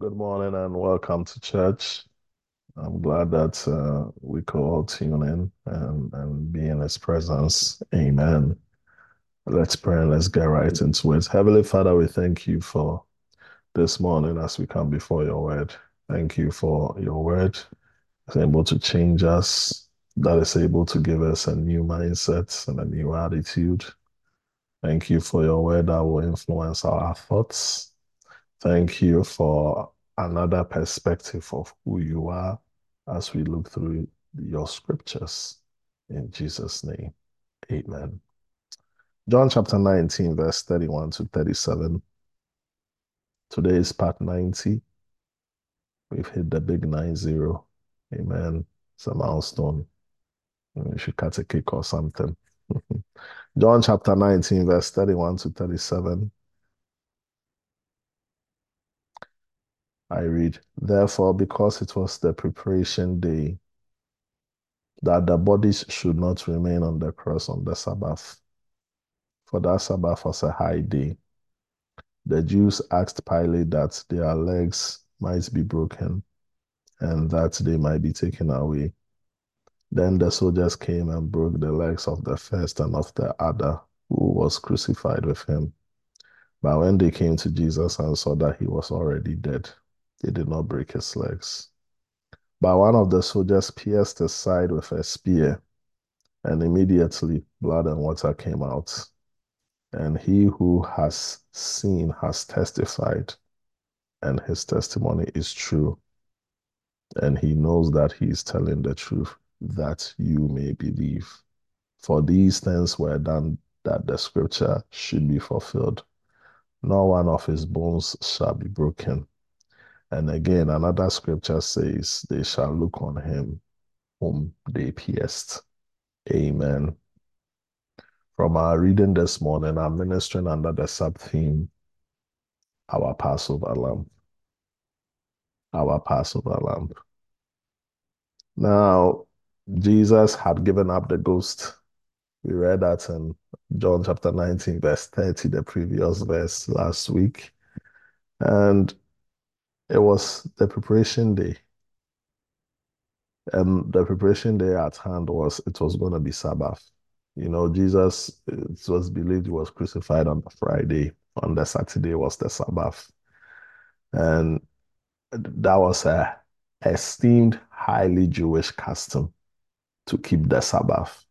Good morning and welcome to church. I'm glad that uh, we could all tune in and, and be in His presence. Amen. Let's pray and let's get right into it. Heavenly Father, we thank you for this morning as we come before your word. Thank you for your word that's able to change us, that is able to give us a new mindset and a new attitude. Thank you for your word that will influence our thoughts. Thank you for another perspective of who you are as we look through your scriptures. In Jesus' name, amen. John chapter 19, verse 31 to 37. Today is part 90. We've hit the big 9-0. Amen. It's a milestone. We should cut a cake or something. John chapter 19, verse 31 to 37. I read, Therefore, because it was the preparation day, that the bodies should not remain on the cross on the Sabbath, for that Sabbath was a high day. The Jews asked Pilate that their legs might be broken and that they might be taken away. Then the soldiers came and broke the legs of the first and of the other who was crucified with him. But when they came to Jesus and saw that he was already dead, they did not break his legs. But one of the soldiers pierced his side with a spear, and immediately blood and water came out. And he who has seen has testified, and his testimony is true. And he knows that he is telling the truth, that you may believe. For these things were done that the scripture should be fulfilled. No one of his bones shall be broken. And again, another scripture says, They shall look on him whom they pierced. Amen. From our reading this morning, I'm ministering under the sub theme, Our Passover Lamb. Our Passover Lamb. Now, Jesus had given up the ghost. We read that in John chapter 19, verse 30, the previous verse last week. And it was the preparation day. And the preparation day at hand was it was going to be Sabbath. You know, Jesus, it was believed he was crucified on the Friday. On the Saturday was the Sabbath. And that was a esteemed, highly Jewish custom to keep the Sabbath.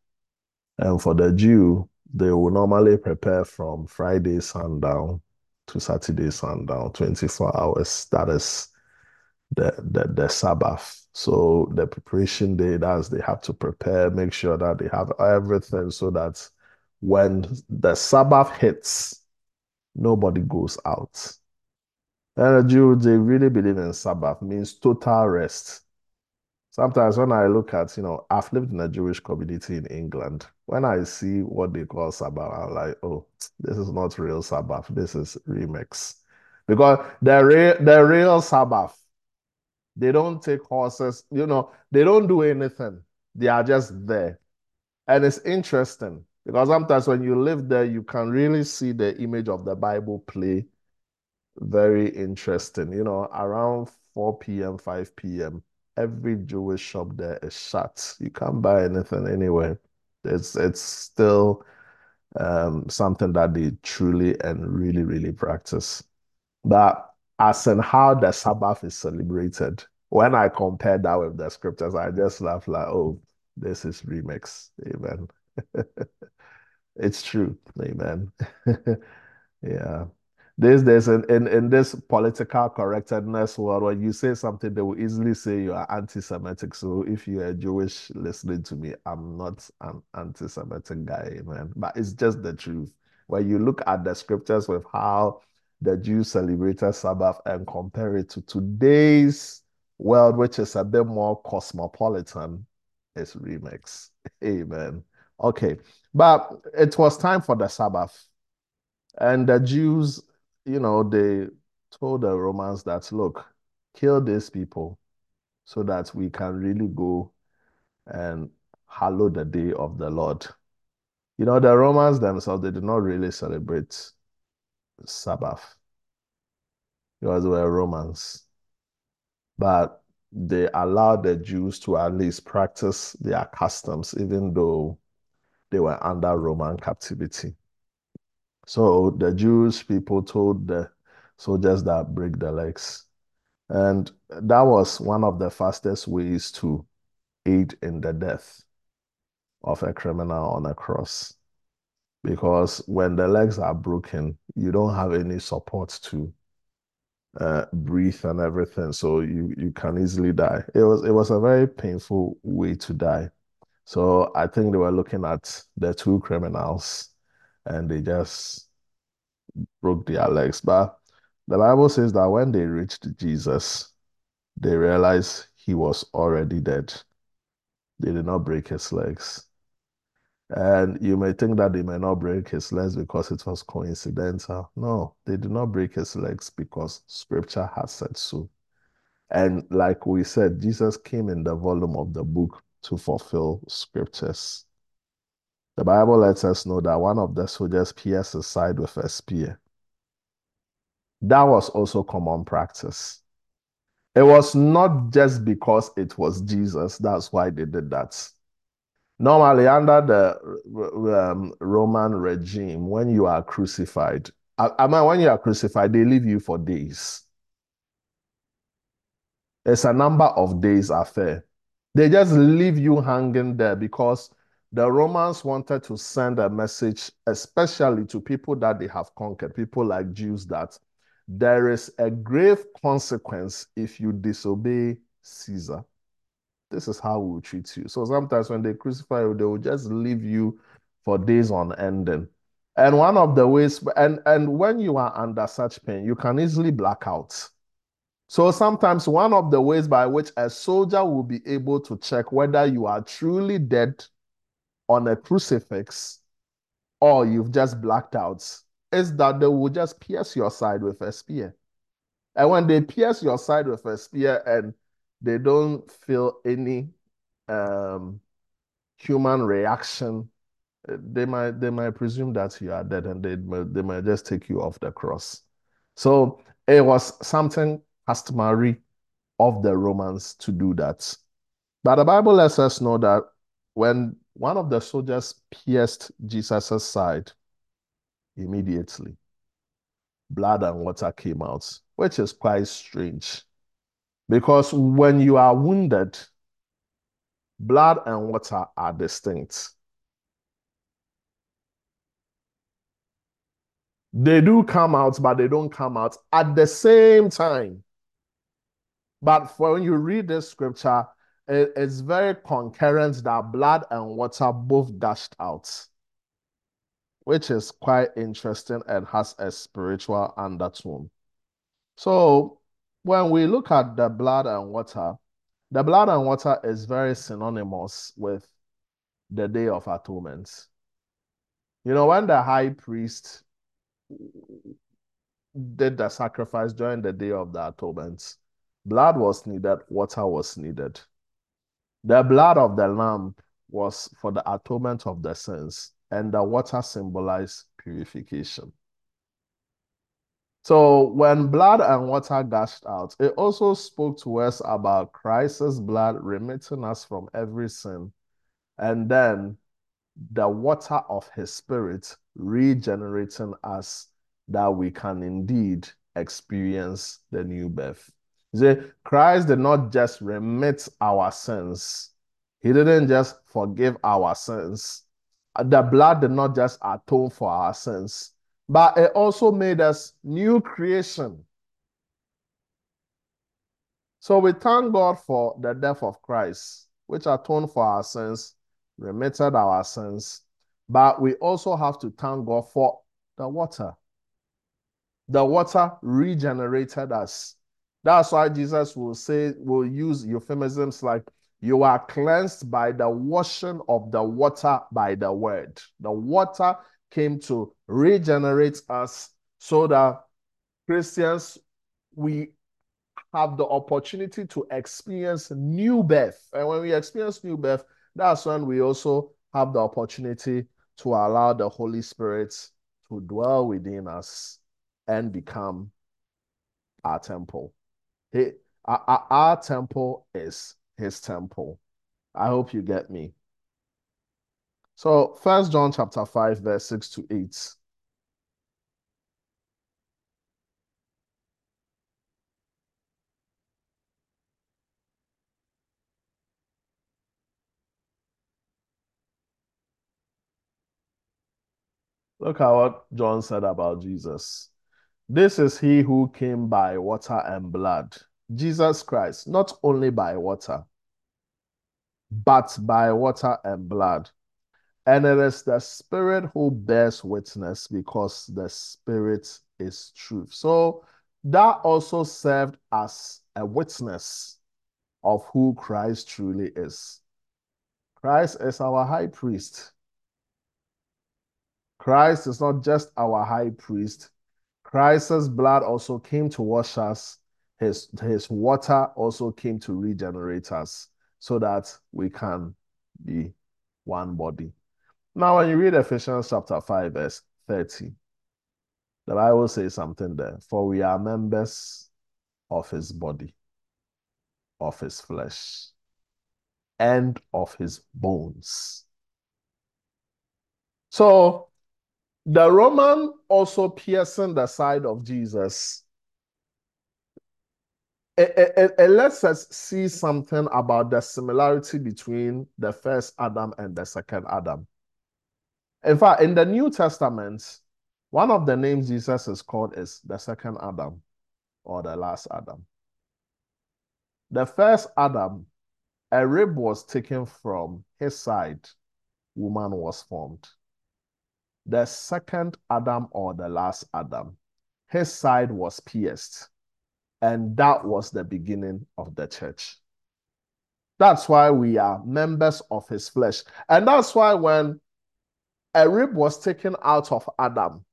And for the Jew, they will normally prepare from Friday sundown to Saturday sundown, 24 hours. That is the, the, the Sabbath. So the preparation day, that's they have to prepare, make sure that they have everything so that when the Sabbath hits, nobody goes out. And the Jews, they really believe in Sabbath, means total rest. Sometimes when I look at, you know, I've lived in a Jewish community in England. When I see what they call Sabbath, I'm like, oh, this is not real Sabbath. This is remix. Because the real, the real Sabbath, they don't take horses, you know, they don't do anything. They are just there. And it's interesting because sometimes when you live there, you can really see the image of the Bible play. Very interesting. You know, around 4 p.m., 5 p.m., every Jewish shop there is shut. You can't buy anything anywhere. It's it's still um, something that they truly and really, really practice. But as in how the Sabbath is celebrated, when I compare that with the scriptures, I just laugh like, oh, this is remix. Amen. it's true. Amen. yeah. These days, in, in, in this political correctness world, when you say something, they will easily say you are anti-Semitic. So if you are Jewish listening to me, I'm not an anti-Semitic guy, man. But it's just the truth. When you look at the scriptures with how the Jews celebrated Sabbath and compare it to today's world, which is a bit more cosmopolitan, it's remix. Amen. Okay. But it was time for the Sabbath. And the Jews you know, they told the Romans that, look, kill these people so that we can really go and hallow the day of the Lord. You know, the Romans themselves, they did not really celebrate Sabbath because they were Romans. but they allowed the Jews to at least practice their customs, even though they were under Roman captivity. So the Jewish people told the soldiers that break the legs. And that was one of the fastest ways to aid in the death of a criminal on a cross. Because when the legs are broken, you don't have any support to uh, breathe and everything, so you you can easily die. It was it was a very painful way to die. So I think they were looking at the two criminals, and they just broke their legs. But the Bible says that when they reached Jesus, they realized he was already dead. They did not break his legs. And you may think that they may not break his legs because it was coincidental. No, they did not break his legs because scripture has said so. And like we said, Jesus came in the volume of the book to fulfill scriptures. The Bible lets us know that one of the soldiers pierced his side with a spear. That was also common practice. It was not just because it was Jesus, that's why they did that. Normally, under the um, Roman regime, when you are crucified, I mean, when you are crucified, they leave you for days. It's a number of days affair. They just leave you hanging there because the Romans wanted to send a message, especially to people that they have conquered, people like Jews, that there is a grave consequence if you disobey Caesar. This is how we treat you. So sometimes when they crucify you, they will just leave you for days on ending. And one of the ways, and, and when you are under such pain, you can easily black out. So sometimes one of the ways by which a soldier will be able to check whether you are truly dead on a crucifix or you've just blacked out is that they will just pierce your side with a spear. And when they pierce your side with a spear and they don't feel any um, human reaction, they might they might presume that you are dead and they they might just take you off the cross. So it was something customary of the Romans to do that. But the Bible lets us know that when one of the soldiers pierced Jesus' side, immediately blood and water came out, which is quite strange. Because when you are wounded, blood and water are distinct. They do come out, but they don't come out at the same time. But for when you read this scripture, it, it's very concurrent that blood and water both dashed out, which is quite interesting and has a spiritual undertone. So when we look at the blood and water, the blood and water is very synonymous with the Day of Atonement. You know, when the high priest did the sacrifice during the Day of the Atonement, blood was needed, water was needed. The blood of the lamb was for the atonement of the sins, and the water symbolized purification. So when blood and water gushed out, it also spoke to us about Christ's blood remitting us from every sin, and then the water of his spirit regenerating us that we can indeed experience the new birth. See, Christ did not just remit our sins. He didn't just forgive our sins. The blood did not just atone for our sins, but it also made us new creation. So we thank God for the death of Christ, which atoned for our sins, remitted our sins, but we also have to thank God for the water. The water regenerated us. That's why Jesus will say, will use euphemisms like, you are cleansed by the washing of the water by the word. The water came to regenerate us so that Christians, we have the opportunity to experience new birth. And when we experience new birth, that's when we also have the opportunity to allow the Holy Spirit to dwell within us and become our temple. He, Our, our temple is his temple. I hope you get me. So first John chapter 5, verse 6 to 8. Look at what John said about Jesus. This is he who came by water and blood, Jesus Christ, not only by water, but by water and blood. And it is the Spirit who bears witness because the Spirit is truth. So that also served as a witness of who Christ truly is. Christ is our high priest. Christ is not just our high priest. Christ's blood also came to wash us. His, his water also came to regenerate us so that we can be one body. Now, when you read Ephesians chapter 5, verse 30, the Bible says something there. For we are members of his body, of his flesh, and of his bones. So the Roman also piercing the side of Jesus. It, it, it, lets us see something about the similarity between the first Adam and the second Adam. In fact, in the New Testament, one of the names Jesus is called is the second Adam or the last Adam. The first Adam, a rib was taken from his side, woman was formed the second Adam or the last Adam, his side was pierced. And that was the beginning of the church. That's why we are members of his flesh. And that's why when a rib was taken out of Adam,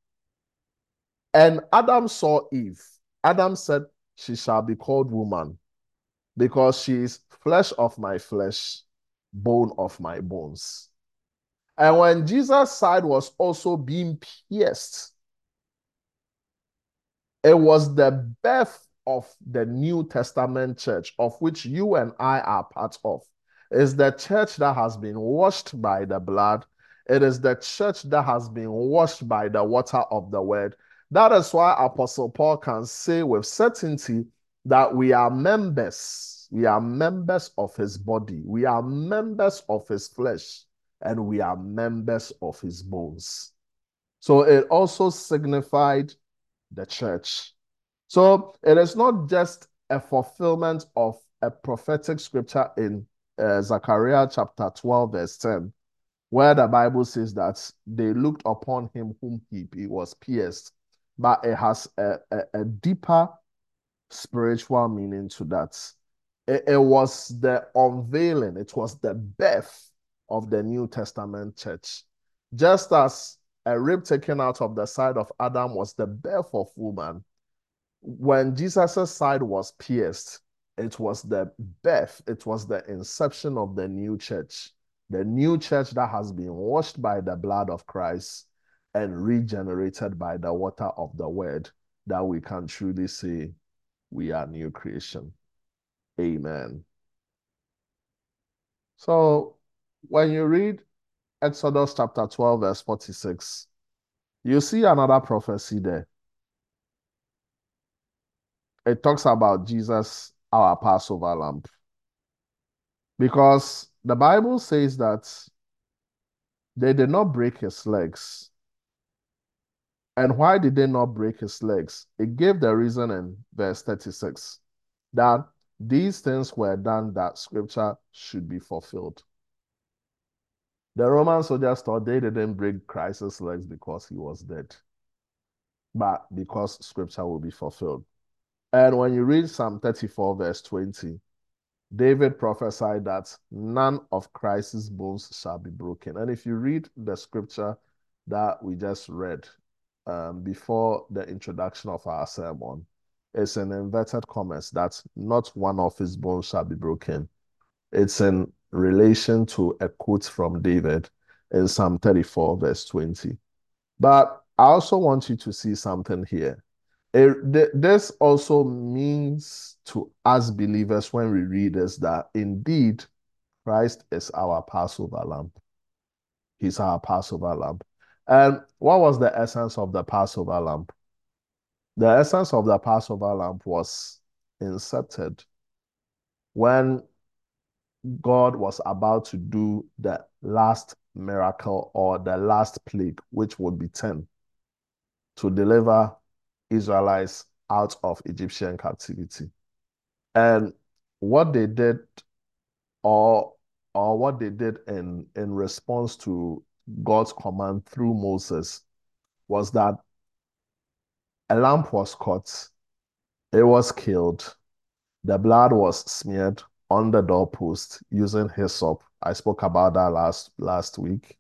and Adam saw Eve, Adam said, She shall be called woman, because she is flesh of my flesh, bone of my bones. And when Jesus' side was also being pierced, it was the birth of the New Testament church, of which you and I are part of. Is the church that has been washed by the blood. It is the church that has been washed by the water of the word. That is why Apostle Paul can say with certainty that we are members. We are members of his body. We are members of his flesh and we are members of his bones. So it also signified the church. So it is not just a fulfillment of a prophetic scripture in uh, Zechariah chapter 12, verse 10, where the Bible says that they looked upon him whom he, he was pierced, but it has a, a, a deeper spiritual meaning to that. It, it was the unveiling, it was the birth of the New Testament church. Just as a rib taken out of the side of Adam was the birth of woman, when Jesus' side was pierced, it was the birth, it was the inception of the new church, the new church that has been washed by the blood of Christ and regenerated by the water of the word, that we can truly say we are new creation. Amen. So when you read Exodus chapter 12, verse 46, you see another prophecy there. It talks about Jesus, our Passover lamb. Because the Bible says that they did not break his legs. And why did they not break his legs? It gave the reason in verse 36 that these things were done that scripture should be fulfilled. The Roman soldiers thought they didn't break Christ's legs because he was dead, but because scripture will be fulfilled. And when you read Psalm 34, verse 20, David prophesied that none of Christ's bones shall be broken. And if you read the scripture that we just read um, before the introduction of our sermon, it's an inverted commas that not one of his bones shall be broken. It's in relation to a quote from David in Psalm 34, verse 20. But I also want you to see something here. It, this also means to us believers when we read this that indeed Christ is our Passover lamb. He's our Passover lamb. And what was the essence of the Passover lamb? The essence of the Passover lamb was inserted when God was about to do the last miracle or the last plague, which would be 10, to deliver Israelites out of Egyptian captivity. And what they did, or or what they did in, in response to God's command through Moses, was that a lamp was cut, it was killed, the blood was smeared on the doorpost using hyssop. I spoke about that last last week.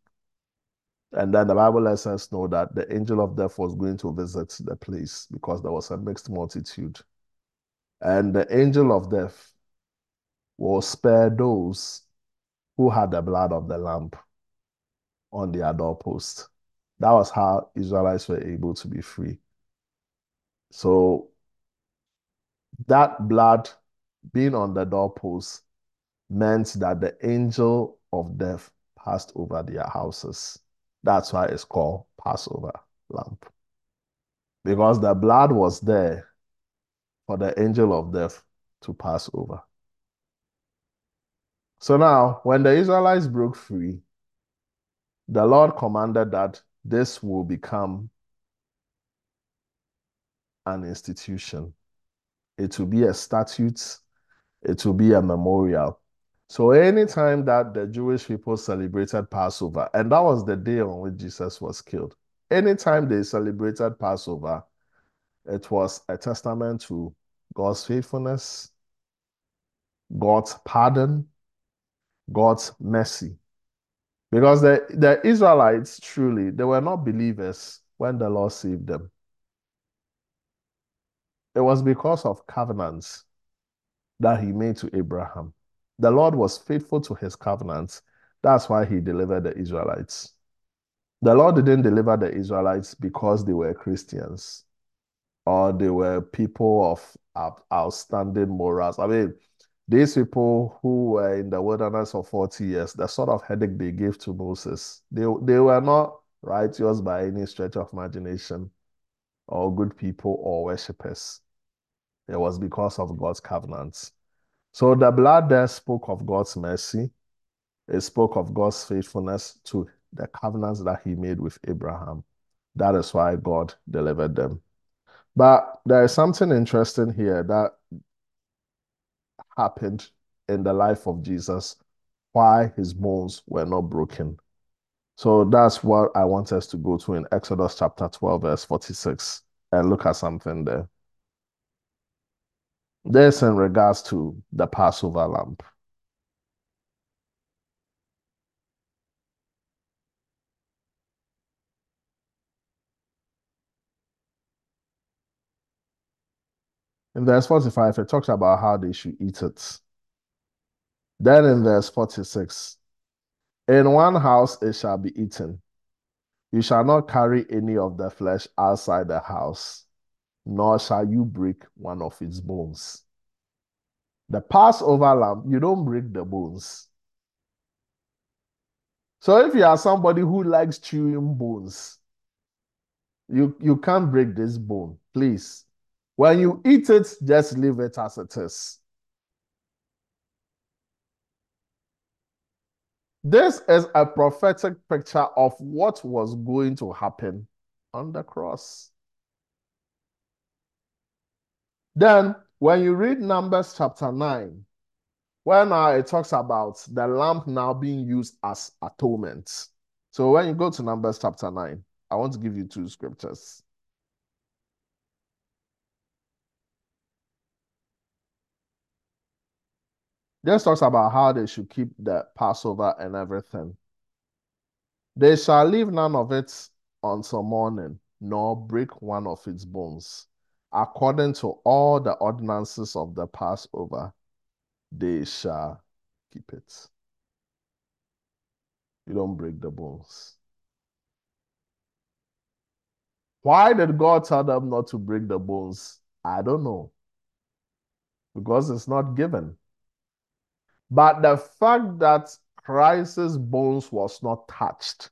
And then the Bible lets us know that the angel of death was going to visit the place because there was a mixed multitude. And the angel of death will spare those who had the blood of the lamb on their doorpost. That was how Israelites were able to be free. So that blood being on the doorpost meant that the angel of death passed over their houses. That's why it's called Passover lamb. Because the blood was there for the angel of death to pass over. So now, when the Israelites broke free, the Lord commanded that this will become an institution. It will be a statute, it will be a memorial. So anytime that the Jewish people celebrated Passover, and that was the day on which Jesus was killed, anytime they celebrated Passover, it was a testament to God's faithfulness, God's pardon, God's mercy. Because the, the Israelites truly, they were not believers when the Lord saved them. It was because of covenants that he made to Abraham. The Lord was faithful to his covenants. That's why he delivered the Israelites. The Lord didn't deliver the Israelites because they were Christians or they were people of outstanding morals. I mean, these people who were in the wilderness for 40 years, the sort of headache they gave to Moses, they, they were not righteous by any stretch of imagination or good people or worshippers. It was because of God's covenants. So the blood there spoke of God's mercy. It spoke of God's faithfulness to the covenants that he made with Abraham. That is why God delivered them. But there is something interesting here that happened in the life of Jesus, why his bones were not broken. So that's what I want us to go to in Exodus chapter 12, verse 46, and look at something there. This in regards to the Passover lamb. In verse 45, it talks about how they should eat it. Then in verse 46, in one house it shall be eaten. You shall not carry any of the flesh outside the house, nor shall you break one of its bones. The Passover lamb, you don't break the bones. So if you are somebody who likes chewing bones, you, you can't break this bone, please. When you eat it, just leave it as it is. This is a prophetic picture of what was going to happen on the cross. Then, when you read Numbers chapter 9, where now it talks about the lamp now being used as atonement. So when you go to Numbers chapter 9, I want to give you two scriptures. This talks about how they should keep the Passover and everything. They shall leave none of it until morning, nor break one of its bones. According to all the ordinances of the Passover, they shall keep it. You don't break the bones. Why did God tell them not to break the bones? I don't know. Because it's not given. But the fact that Christ's bones was not touched,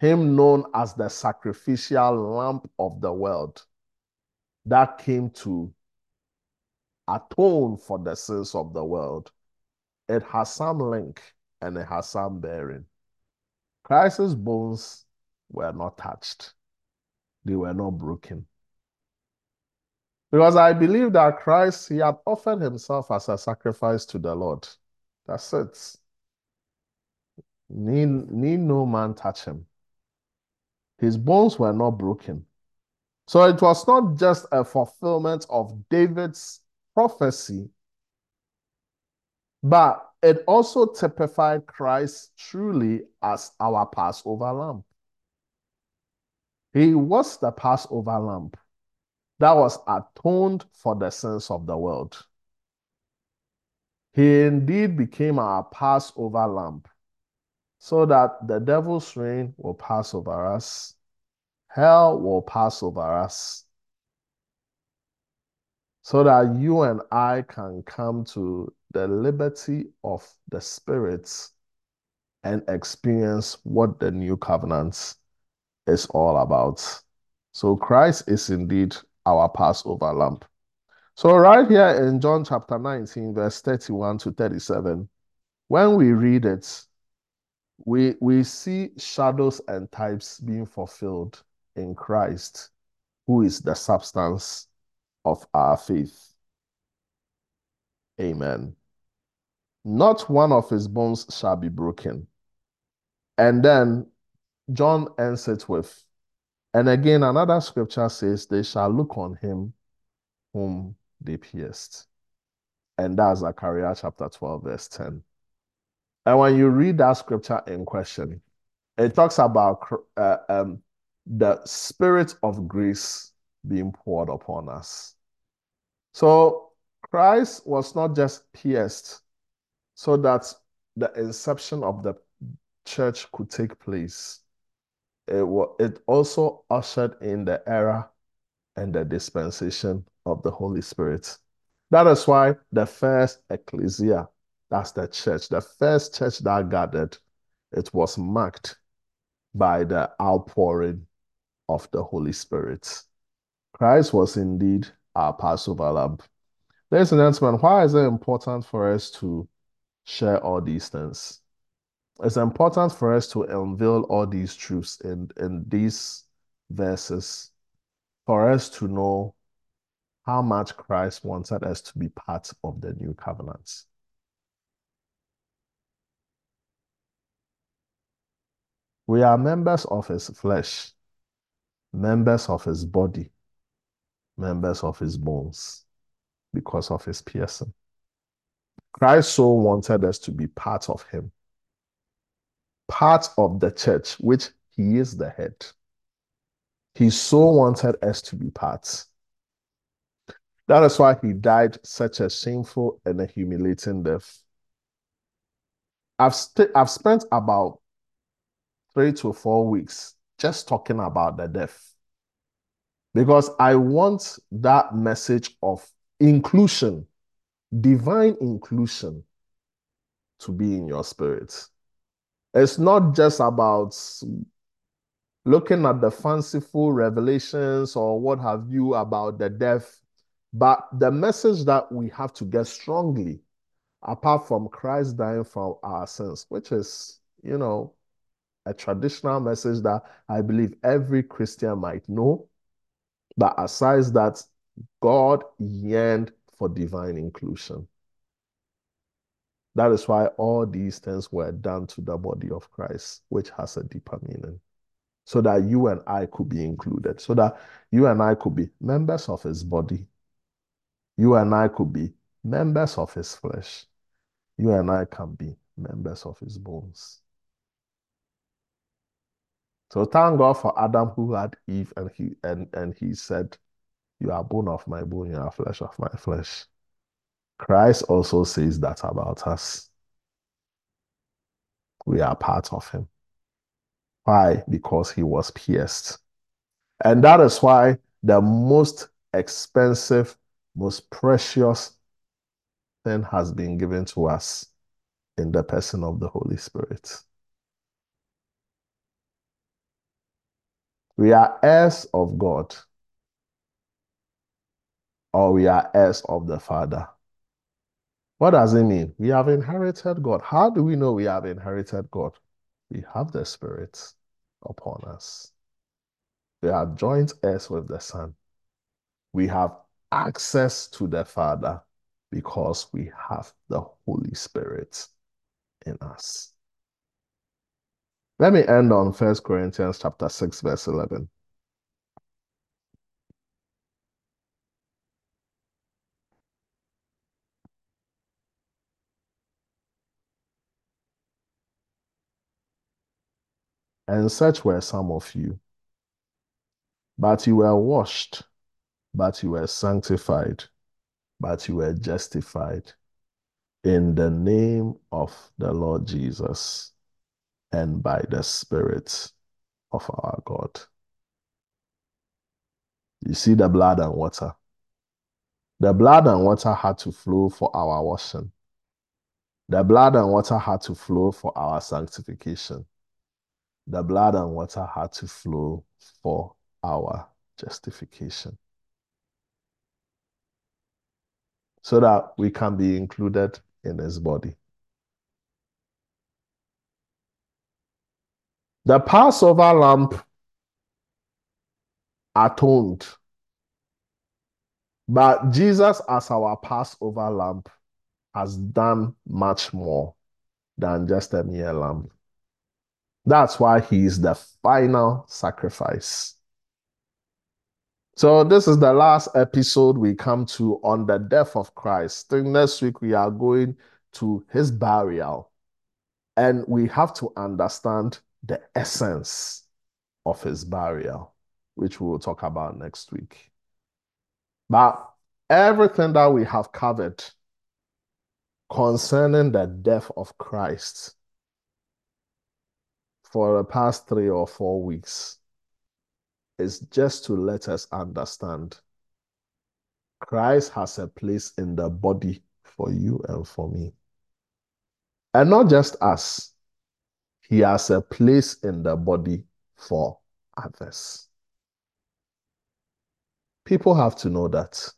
him known as the sacrificial lamb of the world, that came to atone for the sins of the world, it has some link and it has some bearing. Christ's bones were not touched, they were not broken. Because I believe that Christ, he had offered himself as a sacrifice to the Lord. That's it. Need, need no man touch him. His bones were not broken. So it was not just a fulfillment of David's prophecy, but it also typified Christ truly as our Passover lamb. He was the Passover lamb that was atoned for the sins of the world. He indeed became our Passover lamb so that the devil's reign will pass over us, hell will pass over us, so that you and I can come to the liberty of the spirits and experience what the new covenant is all about. So Christ is indeed our Passover lamb. So right here in John chapter 19, verse 31 to 37, when we read it, we, we see shadows and types being fulfilled in Christ, who is the substance of our faith. Amen. Not one of his bones shall be broken. And then John ends it with, and again, another scripture says, They shall look on him whom they pierced. And that's Zechariah chapter 12, verse 10. And when you read that scripture in question, it talks about uh, um, the spirit of grace being poured upon us. So Christ was not just pierced so that the inception of the church could take place. It, it also ushered in the era and the dispensation of the Holy Spirit. That is why the first ecclesia, that's the church, the first church that gathered, it was marked by the outpouring of the Holy Spirit. Christ was indeed our Passover lamb. Ladies and gentlemen, why is it important for us to share all these things? It's important for us to unveil all these truths in, in these verses for us to know how much Christ wanted us to be part of the new covenants. We are members of his flesh, members of his body, members of his bones because of his piercing. Christ so wanted us to be part of him, part of the church, which he is the head. He so wanted us to be part. That is why he died such a shameful and a humiliating death. I've, st- I've spent about three to four weeks just talking about the death because I want that message of inclusion, divine inclusion, to be in your spirit. It's not just about looking at the fanciful revelations or what have you about the death, but the message that we have to get strongly, apart from Christ dying for our sins, which is, you know, a traditional message that I believe every Christian might know. But aside that, God yearned for divine inclusion. That is why all these things were done to the body of Christ, which has a deeper meaning. So that you and I could be included, so that you and I could be members of his body. You and I could be members of his flesh. You and I can be members of his bones. So thank God for Adam who had Eve and he and, and he said, You are bone of my bone, you are flesh of my flesh. Christ also says that about us. We are part of him. Why? Because he was pierced. And that is why the most expensive, most precious thing has been given to us in the person of the Holy Spirit. We are heirs of God, or we are heirs of the Father. What does it mean? We have inherited God. How do we know we have inherited God? We have the Spirit upon us. We are joint heirs with the Son. We have access to the Father because we have the Holy Spirit in us. Let me end on 1 Corinthians chapter 6, verse 11. And such were some of you. But you were washed, but you were sanctified, but you were justified in the name of the Lord Jesus and by the Spirit of our God. You see the blood and water. The blood and water had to flow for our washing. The blood and water had to flow for our sanctification. The blood and water had to flow for our justification. So that we can be included in his body. The Passover lamb atoned. But Jesus, as our Passover lamb, has done much more than just a mere lamb. That's why he is the final sacrifice. So, this is the last episode we come to on the death of Christ. Then next week, we are going to his burial. And we have to understand the essence of his burial, which we will talk about next week. But everything that we have covered concerning the death of Christ for the past three or four weeks is just to let us understand Christ has a place in the body for you and for me. And not just us, He has a place in the body for others. People have to know that.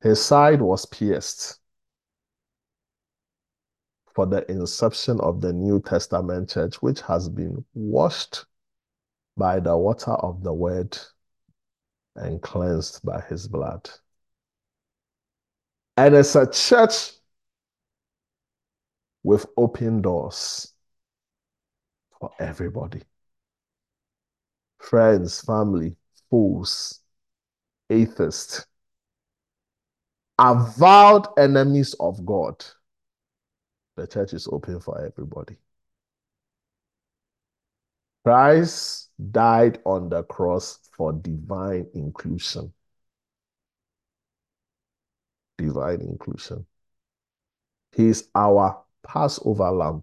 His side was pierced for the inception of the New Testament church, which has been washed by the water of the word and cleansed by his blood. And it's a church with open doors for everybody friends, family, fools, atheists, avowed enemies of God the church is open for everybody. Christ died on the cross for divine inclusion. Divine inclusion. He is our Passover lamb.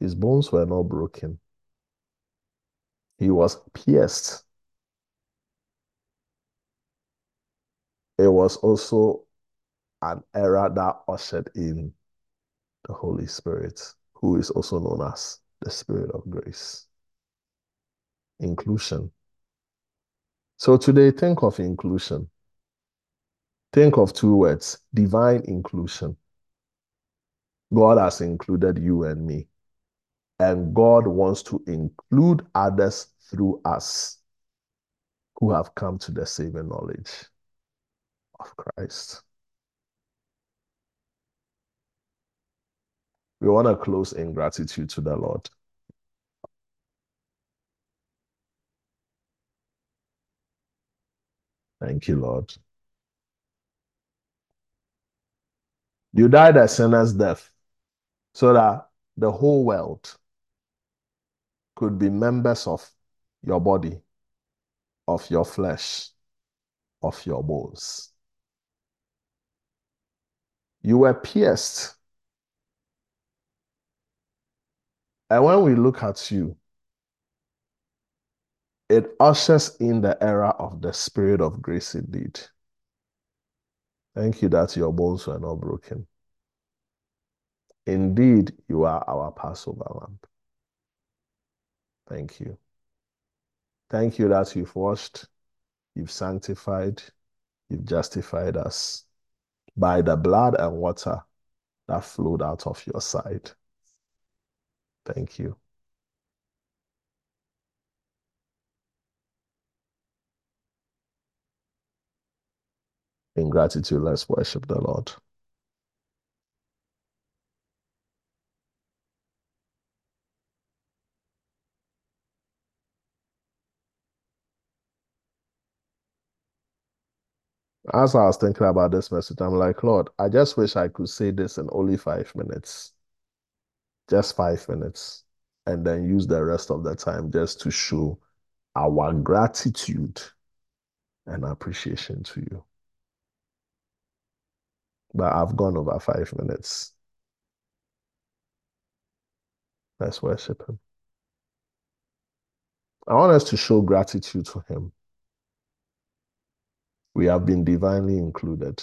His bones were not broken. He was pierced. It was also an era that ushered in the Holy Spirit, who is also known as the Spirit of grace. Inclusion. So today, think of inclusion. Think of two words divine inclusion. God has included you and me, and God wants to include others through us who have come to the saving knowledge of Christ. We want to close in gratitude to the Lord. Thank you, Lord. You died a sinner's death so that the whole world could be members of your body, of your flesh, of your bones. You were pierced And when we look at you, It ushers in the era of the spirit of grace indeed. Thank you that your bones were not broken. Indeed, you are our Passover lamb. Thank you. Thank you that you've washed, you've sanctified, you've justified us by the blood and water that flowed out of your side. Thank you. In gratitude, let's worship the Lord. As I was thinking about this message, I'm like, Lord, I just wish I could say this in only five minutes. Just five minutes. And then use the rest of the time just to show our gratitude and appreciation to you. But I've gone over five minutes. Let's worship Him. I want us to show gratitude to Him. We have been divinely included.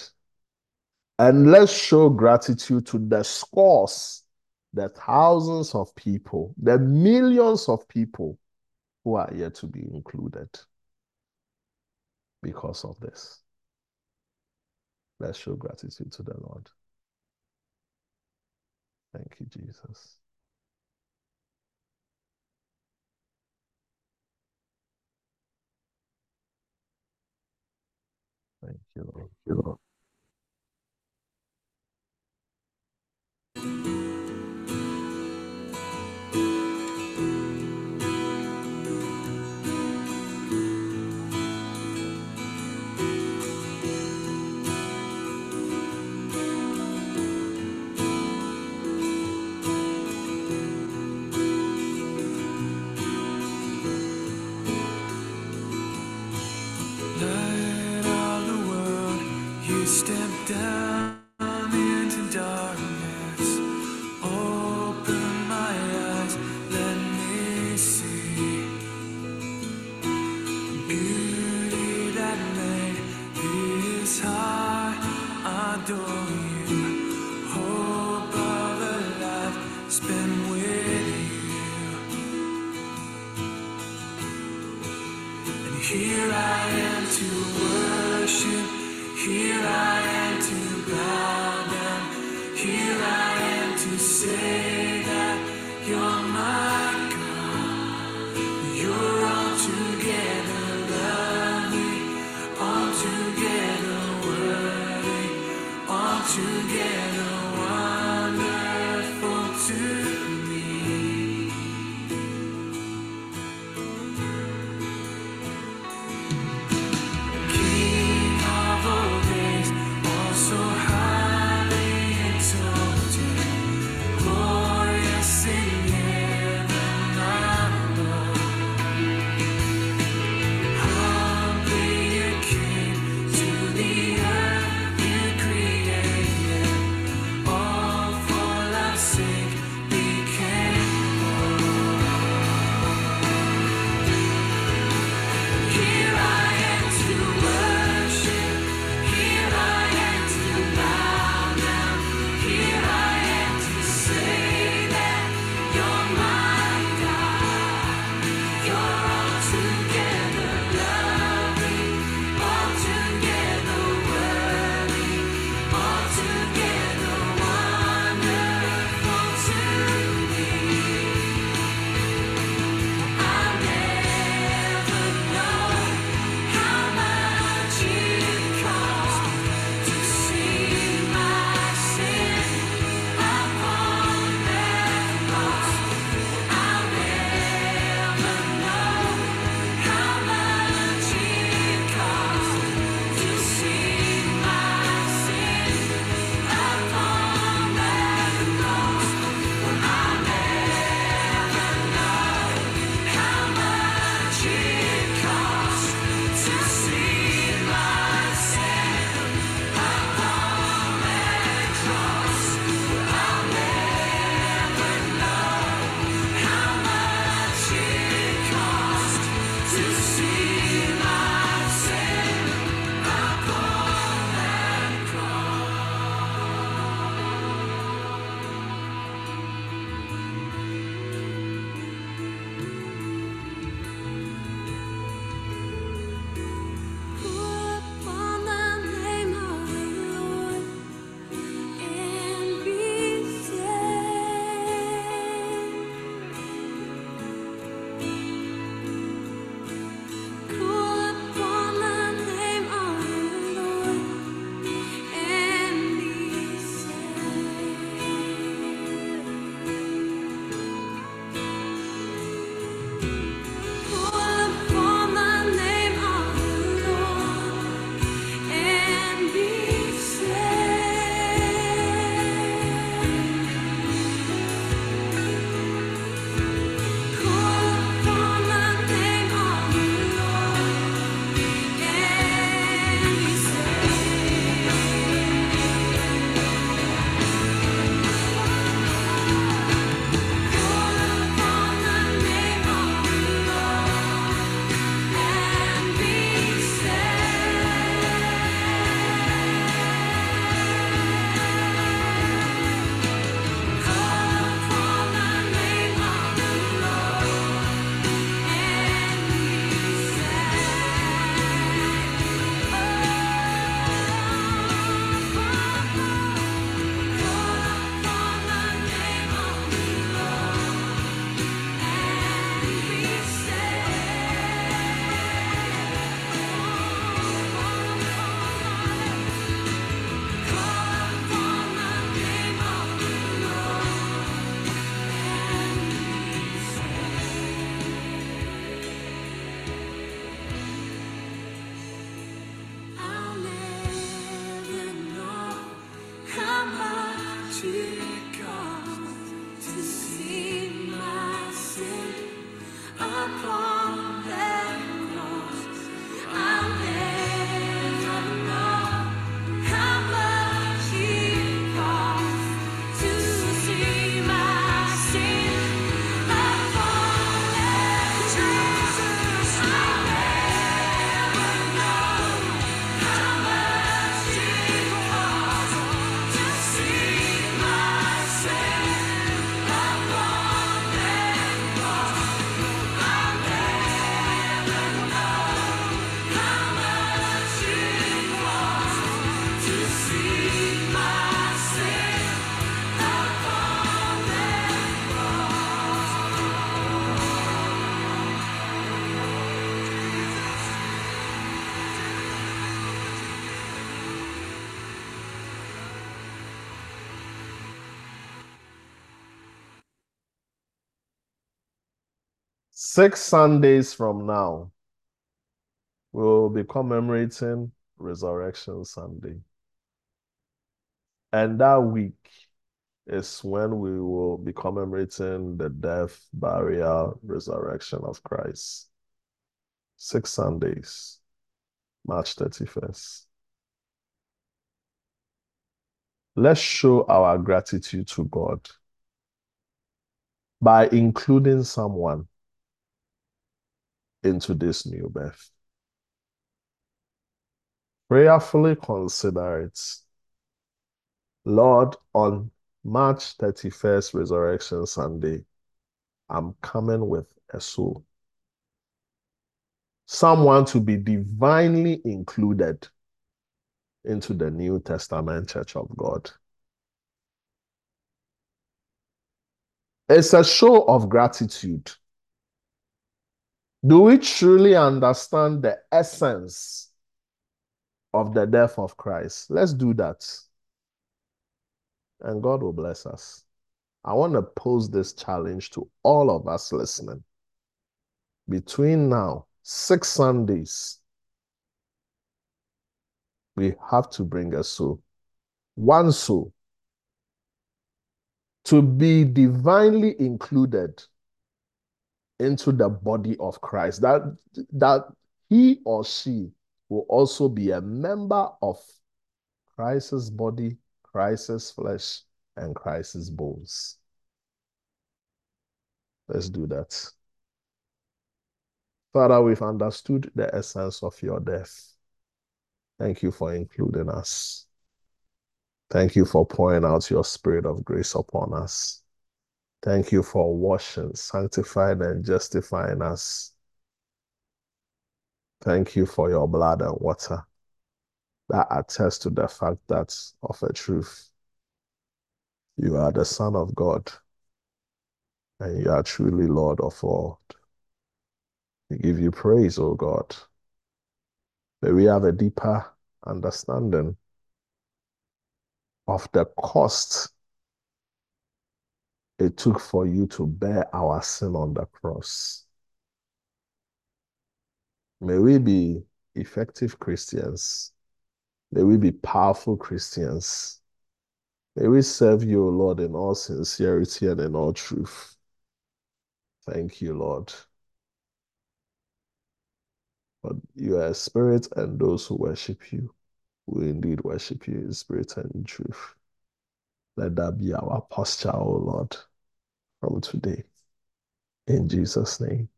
And let's show gratitude to the scores, the thousands of people, the millions of people who are yet to be included because of this. Let's show gratitude to the Lord. Thank you, Jesus. Thank you, Lord. Thank Six Sundays from now, we'll be commemorating Resurrection Sunday. And that week is when we will be commemorating the death, burial, resurrection of Christ. Six Sundays, March 31st. Let's show our gratitude to God by including someone into this new birth. Prayerfully consider it. Lord, on March 31st, Resurrection Sunday, I'm coming with a soul. Someone to be divinely included into the New Testament Church of God. It's a show of gratitude. Do we truly understand the essence of the death of Christ? Let's do that. And God will bless us. I want to pose this challenge to all of us listening. Between now, six Sundays, we have to bring a soul, one soul, to be divinely included into the body of Christ. That that he or she will also be a member of Christ's body, Christ's flesh, and Christ's bones. Let's do that. Father, we've understood the essence of your death. Thank you for including us. Thank you for pouring out your spirit of grace upon us. Thank you for washing, sanctifying, and justifying us. Thank you for your blood and water that attest to the fact that of a truth, you are the Son of God and you are truly Lord of all. We give you praise, O God. May we have a deeper understanding of the cost it took for you to bear our sin on the cross. May we be effective Christians. May we be powerful Christians. May we serve you, Lord, in all sincerity and in all truth. Thank you, Lord. But you are a spirit, and those who worship you will indeed worship you in spirit and in truth. Let that be our posture, O Lord, from today. In Jesus' name,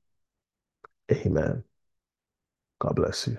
amen. God bless you.